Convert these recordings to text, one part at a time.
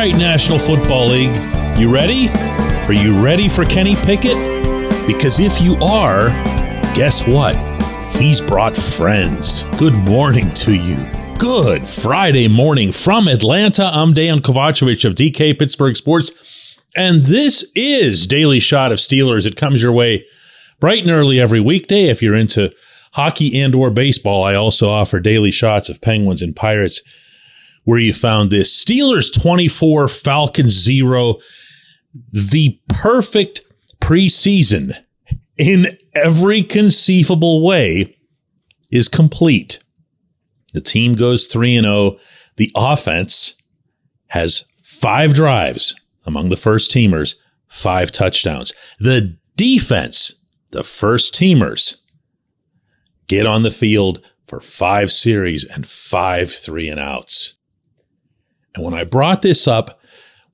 right, National Football League, you ready? Are you ready for Kenny Pickett? Because if you are, guess what? He's brought friends. Good morning to you. Good Friday morning from Atlanta. I'm Dejan Kovacevic of DK Pittsburgh Sports, and this is Daily Shot of Steelers. It comes your way bright and early every weekday. If you're into hockey and or baseball, I also offer daily shots of Penguins and Pirates where you found this. Steelers 24, Falcons 0. The perfect preseason in every conceivable way is complete. The team goes 3 and 0. The offense has five drives among the first teamers, five touchdowns. The defense, the first teamers, get on the field for five series and five three and outs. And when I brought this up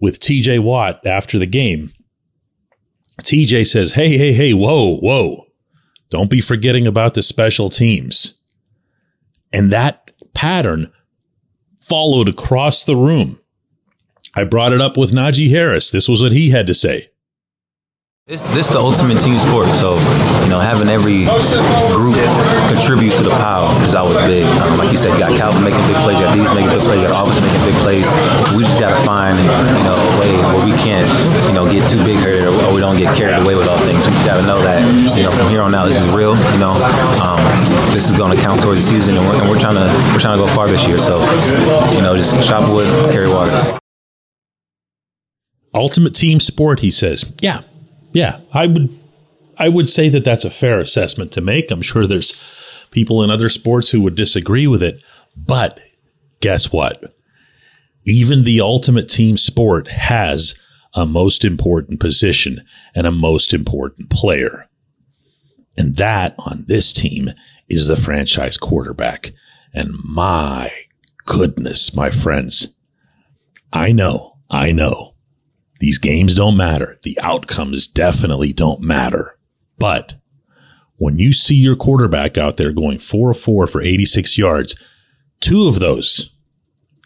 with TJ Watt after the game, TJ says, Hey, hey, hey, whoa, whoa. Don't be forgetting about the special teams. And that pattern followed across the room. I brought it up with Najee Harris. This was what he had to say. This, this is the ultimate team sport, so you know having every group contribute to the pile is always big. Um, like you said, you got Calvin making big plays, you got these making big plays, you got August making big plays. We just got to find you know a way where we can't you know get too big hurt or we don't get carried away with all things. We got to know that you know from here on out this is real. You know um, this is going to count towards the season, and we're, and we're trying to we're trying to go far this year. So you know just chop wood, carry water. Ultimate team sport, he says. Yeah, yeah, I would I would say that that's a fair assessment to make. I'm sure there's people in other sports who would disagree with it, but guess what? Even the ultimate team sport has a most important position and a most important player. And that on this team is the franchise quarterback. And my goodness, my friends, I know, I know these games don't matter. The outcomes definitely don't matter. But when you see your quarterback out there going 4 4 for 86 yards, two of those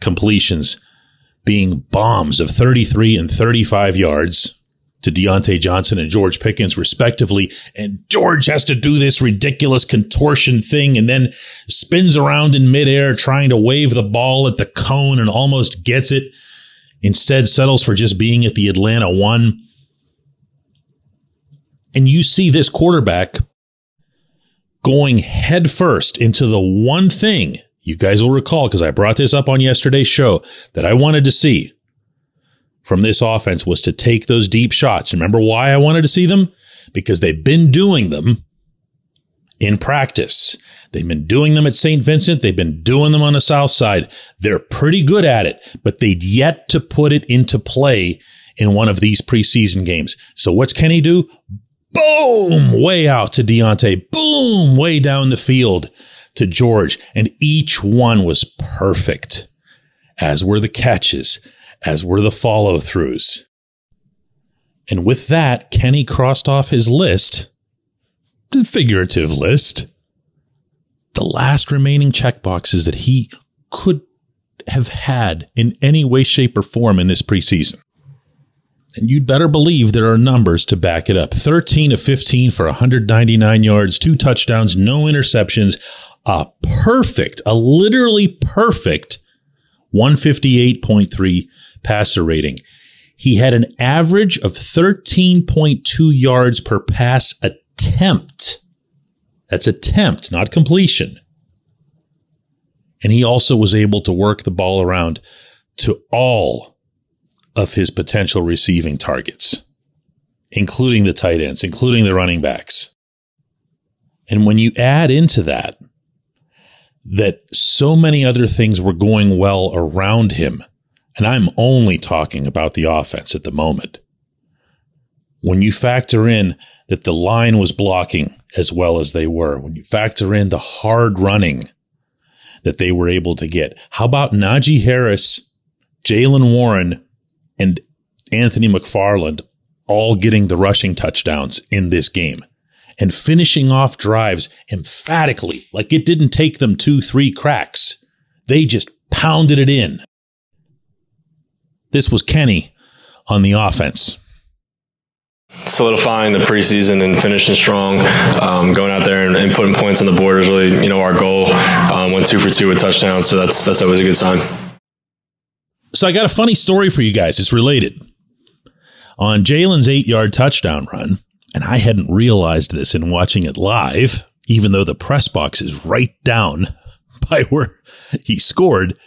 completions being bombs of 33 and 35 yards to Diontae Johnson and George Pickens, respectively. And George has to do this ridiculous contortion thing and then spins around in midair trying to wave the ball at the cone and almost gets it instead settles for just being at the Atlanta one. And you see this quarterback going headfirst into the one thing you guys will recall because I brought this up on yesterday's show that I wanted to see from this offense was to take those deep shots. Remember why I wanted to see them? Because they've been doing them in practice. They've been doing them at St. Vincent. They've been doing them on the South Side. They're pretty good at it, but they'd yet to put it into play in one of these preseason games. So what's Kenny do? Boom! Way out to Diontae. Boom! Way down the field to George. And each one was perfect, as were the catches, as were the follow throughs. And with that, Kenny crossed off his list, figurative list, the last remaining checkboxes that he could have had in any way, shape, or form in this preseason. And you'd better believe there are numbers to back it up 13 of 15 for 199 yards, two touchdowns, no interceptions, a perfect, a literally perfect 158.3 passer rating. He had an average of 13.2 yards per pass attempt. That's attempt, not completion. And he also was able to work the ball around to all of his potential receiving targets, including the tight ends, including the running backs. And when you add into that, that so many other things were going well around him, and I'm only talking about the offense at the moment. When you factor in that the line was blocking as well as they were, when you factor in the hard running that they were able to get, how about Najee Harris, Jaylen Warren, and Anthony McFarland all getting the rushing touchdowns in this game and finishing off drives emphatically, like it didn't take them two, three cracks. They just pounded it in. This was Kenny on the offense. Solidifying the preseason and finishing strong, um, going out there and, and, putting points on the board is really, you know, our goal. Um, went two for two with touchdowns, so that's that's always a good sign. So I got a funny story for you guys. It's related. On Jaylen's eight yard touchdown run, and I hadn't realized this in watching it live, even though the press box is right down by where he scored.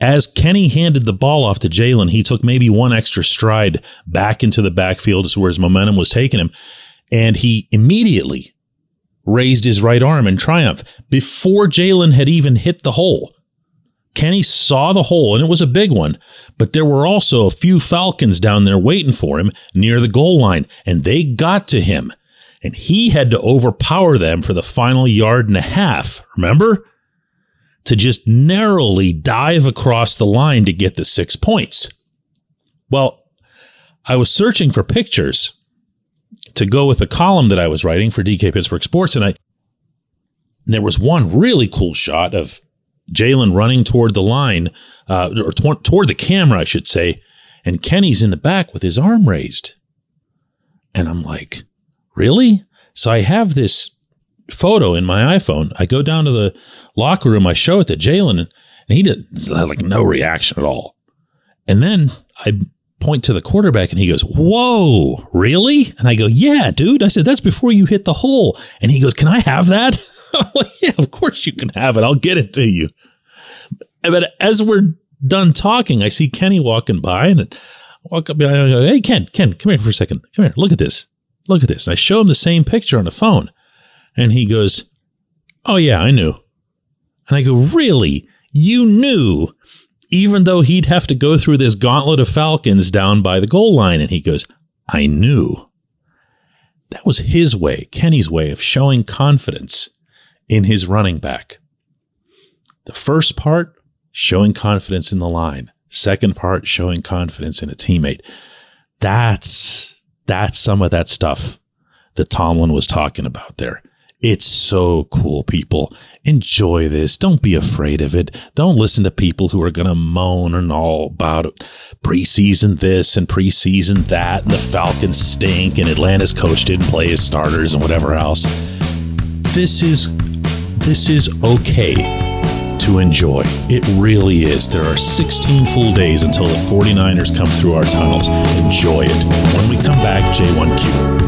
As Kenny handed the ball off to Jaylen, he took maybe one extra stride back into the backfield as where his momentum was taking him. And he immediately raised his right arm in triumph before Jaylen had even hit the hole. Kenny saw the hole, and it was a big one, but there were also a few Falcons down there waiting for him near the goal line, and they got to him, and he had to overpower them for the final yard and a half. Remember? To just narrowly dive across the line to get the six points. Well, I was searching for pictures to go with the column that I was writing for DK Pittsburgh Sports, and I and there was one really cool shot of Jaylen running toward the line, uh, or toward, toward the camera, I should say, and Kenny's in the back with his arm raised. And I'm like, really? So I have this photo in my iPhone. I go down to the locker room, I show it to Jaylen, and he did like no reaction at all. And then I point to the quarterback and he goes, Whoa, really? And I go, Yeah, dude. I said, That's before you hit the hole. And he goes, Can I have that? I'm like, yeah, of course you can have it. I'll get it to you. But as we're done talking, I see Kenny walking by and I walk up behind him go, Hey, Ken, Ken, come here for a second. Come here. Look at this. Look at this. And I show him the same picture on the phone. And he goes, Oh, yeah, I knew. And I go, Really? You knew? Even though he'd have to go through this gauntlet of Falcons down by the goal line. And he goes, I knew. That was his way, Kenny's way of showing confidence in his running back. The first part, showing confidence in the line. Second part, showing confidence in a teammate. That's, that's some of that stuff that Tomlin was talking about there. It's so cool, people. Enjoy this. Don't be afraid of it. Don't listen to people who are going to moan and all about preseason this and preseason that, and the Falcons stink, and Atlanta's coach didn't play his starters and whatever else. This is this is okay to enjoy. It really is. There are 16 full days until the 49ers come through our tunnels. Enjoy it. When we come back, J1Q.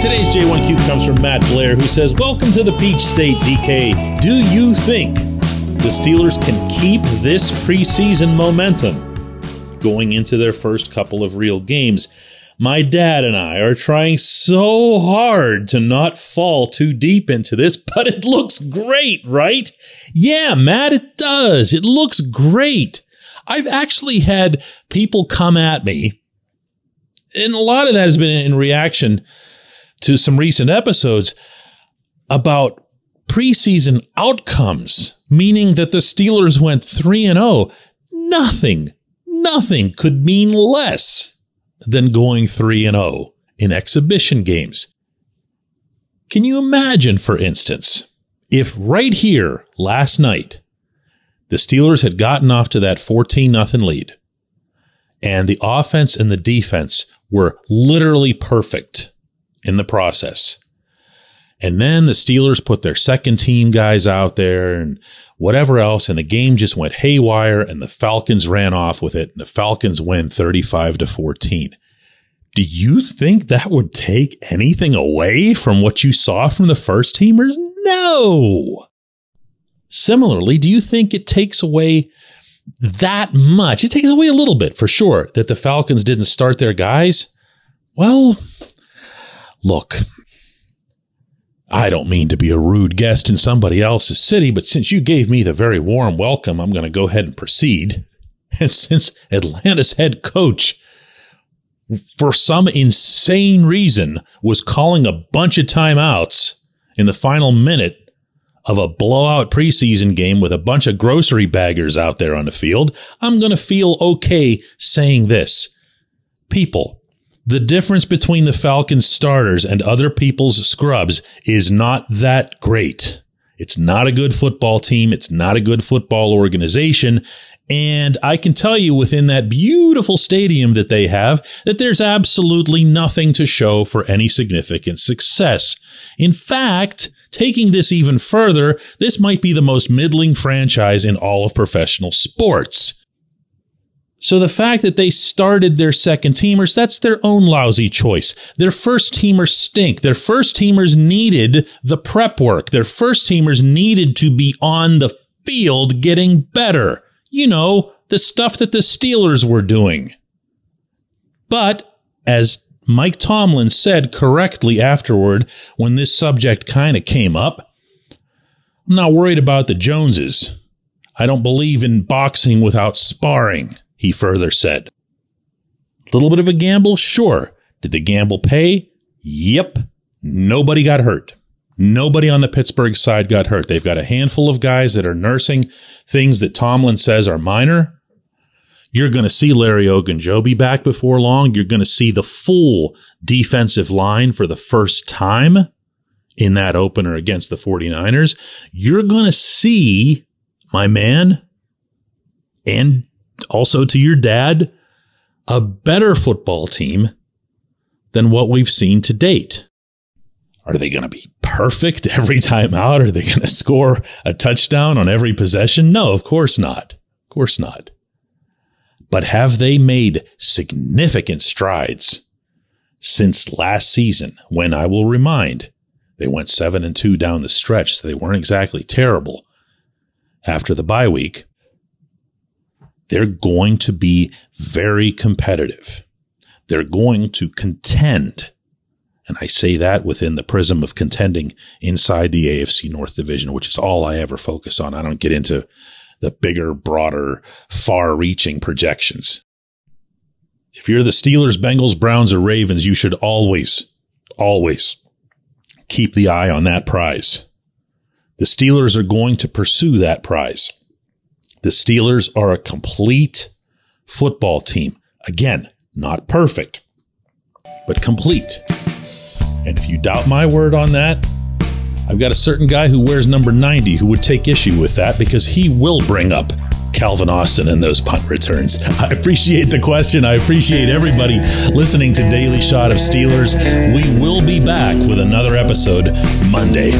Today's J1Q comes from Matt Blair, who says, Welcome to the Peach State, DK. Do you think the Steelers can keep this preseason momentum going into their first couple of real games? My dad and I are trying so hard to not fall too deep into this, but it looks great, right? Yeah, Matt, it does. It looks great. I've actually had people come at me, and a lot of that has been in reaction to some recent episodes about preseason outcomes, meaning that the Steelers went 3 and 0. Nothing, nothing could mean less than going 3 and 0 in exhibition games. Can you imagine, for instance, if right here last night the Steelers had gotten off to that 14 nothing lead and the offense and the defense were literally perfect in the process. And then the Steelers put their second team guys out there and whatever else. And the game just went haywire and the Falcons ran off with it. And the Falcons win 35 to 14. Do you think that would take anything away from what you saw from the first teamers? No. Similarly, do you think it takes away that much? It takes away a little bit for sure that the Falcons didn't start their guys. Well, look, I don't mean to be a rude guest in somebody else's city, but since you gave me the very warm welcome, I'm going to go ahead and proceed. And since Atlanta's head coach, for some insane reason, was calling a bunch of timeouts in the final minute of a blowout preseason game with a bunch of grocery baggers out there on the field, I'm going to feel okay saying this. People, the difference between the Falcons starters and other people's scrubs is not that great. It's not a good football team. It's not a good football organization. And I can tell you within that beautiful stadium that they have that there's absolutely nothing to show for any significant success. In fact, taking this even further, this might be the most middling franchise in all of professional sports. So the fact that they started their second teamers, that's their own lousy choice. Their first teamers stink. Their first teamers needed the prep work. Their first teamers needed to be on the field getting better. You know, the stuff that the Steelers were doing. But as Mike Tomlin said correctly afterward when this subject kind of came up, I'm not worried about the Joneses. I don't believe in boxing without sparring he further said. A little bit of a gamble? Sure. Did the gamble pay? Yep. Nobody got hurt. Nobody on the Pittsburgh side got hurt. They've got a handful of guys that are nursing things that Tomlin says are minor. You're going to see Larry Ogunjobi back before long. You're going to see the full defensive line for the first time in that opener against the 49ers. You're going to see my man and also to your dad, a better football team than what we've seen to date. Are they going to be perfect every time out? Are they going to score a touchdown on every possession? No, of course not. Of course not. But have they made significant strides since last season when I will remind they went 7 and 2 down the stretch, so they weren't exactly terrible after the bye week they're going to be very competitive. They're going to contend. And I say that within the prism of contending inside the AFC North Division, which is all I ever focus on. I don't get into the bigger, broader, far reaching projections. If you're the Steelers, Bengals, Browns, or Ravens, you should always, always keep the eye on that prize. The Steelers are going to pursue that prize. The Steelers are a complete football team. Again, not perfect, but complete. And if you doubt my word on that, I've got a certain guy who wears number 90 who would take issue with that because he will bring up Calvin Austin and those punt returns. I appreciate the question. I appreciate everybody listening to Daily Shot of Steelers. We will be back with another episode Monday.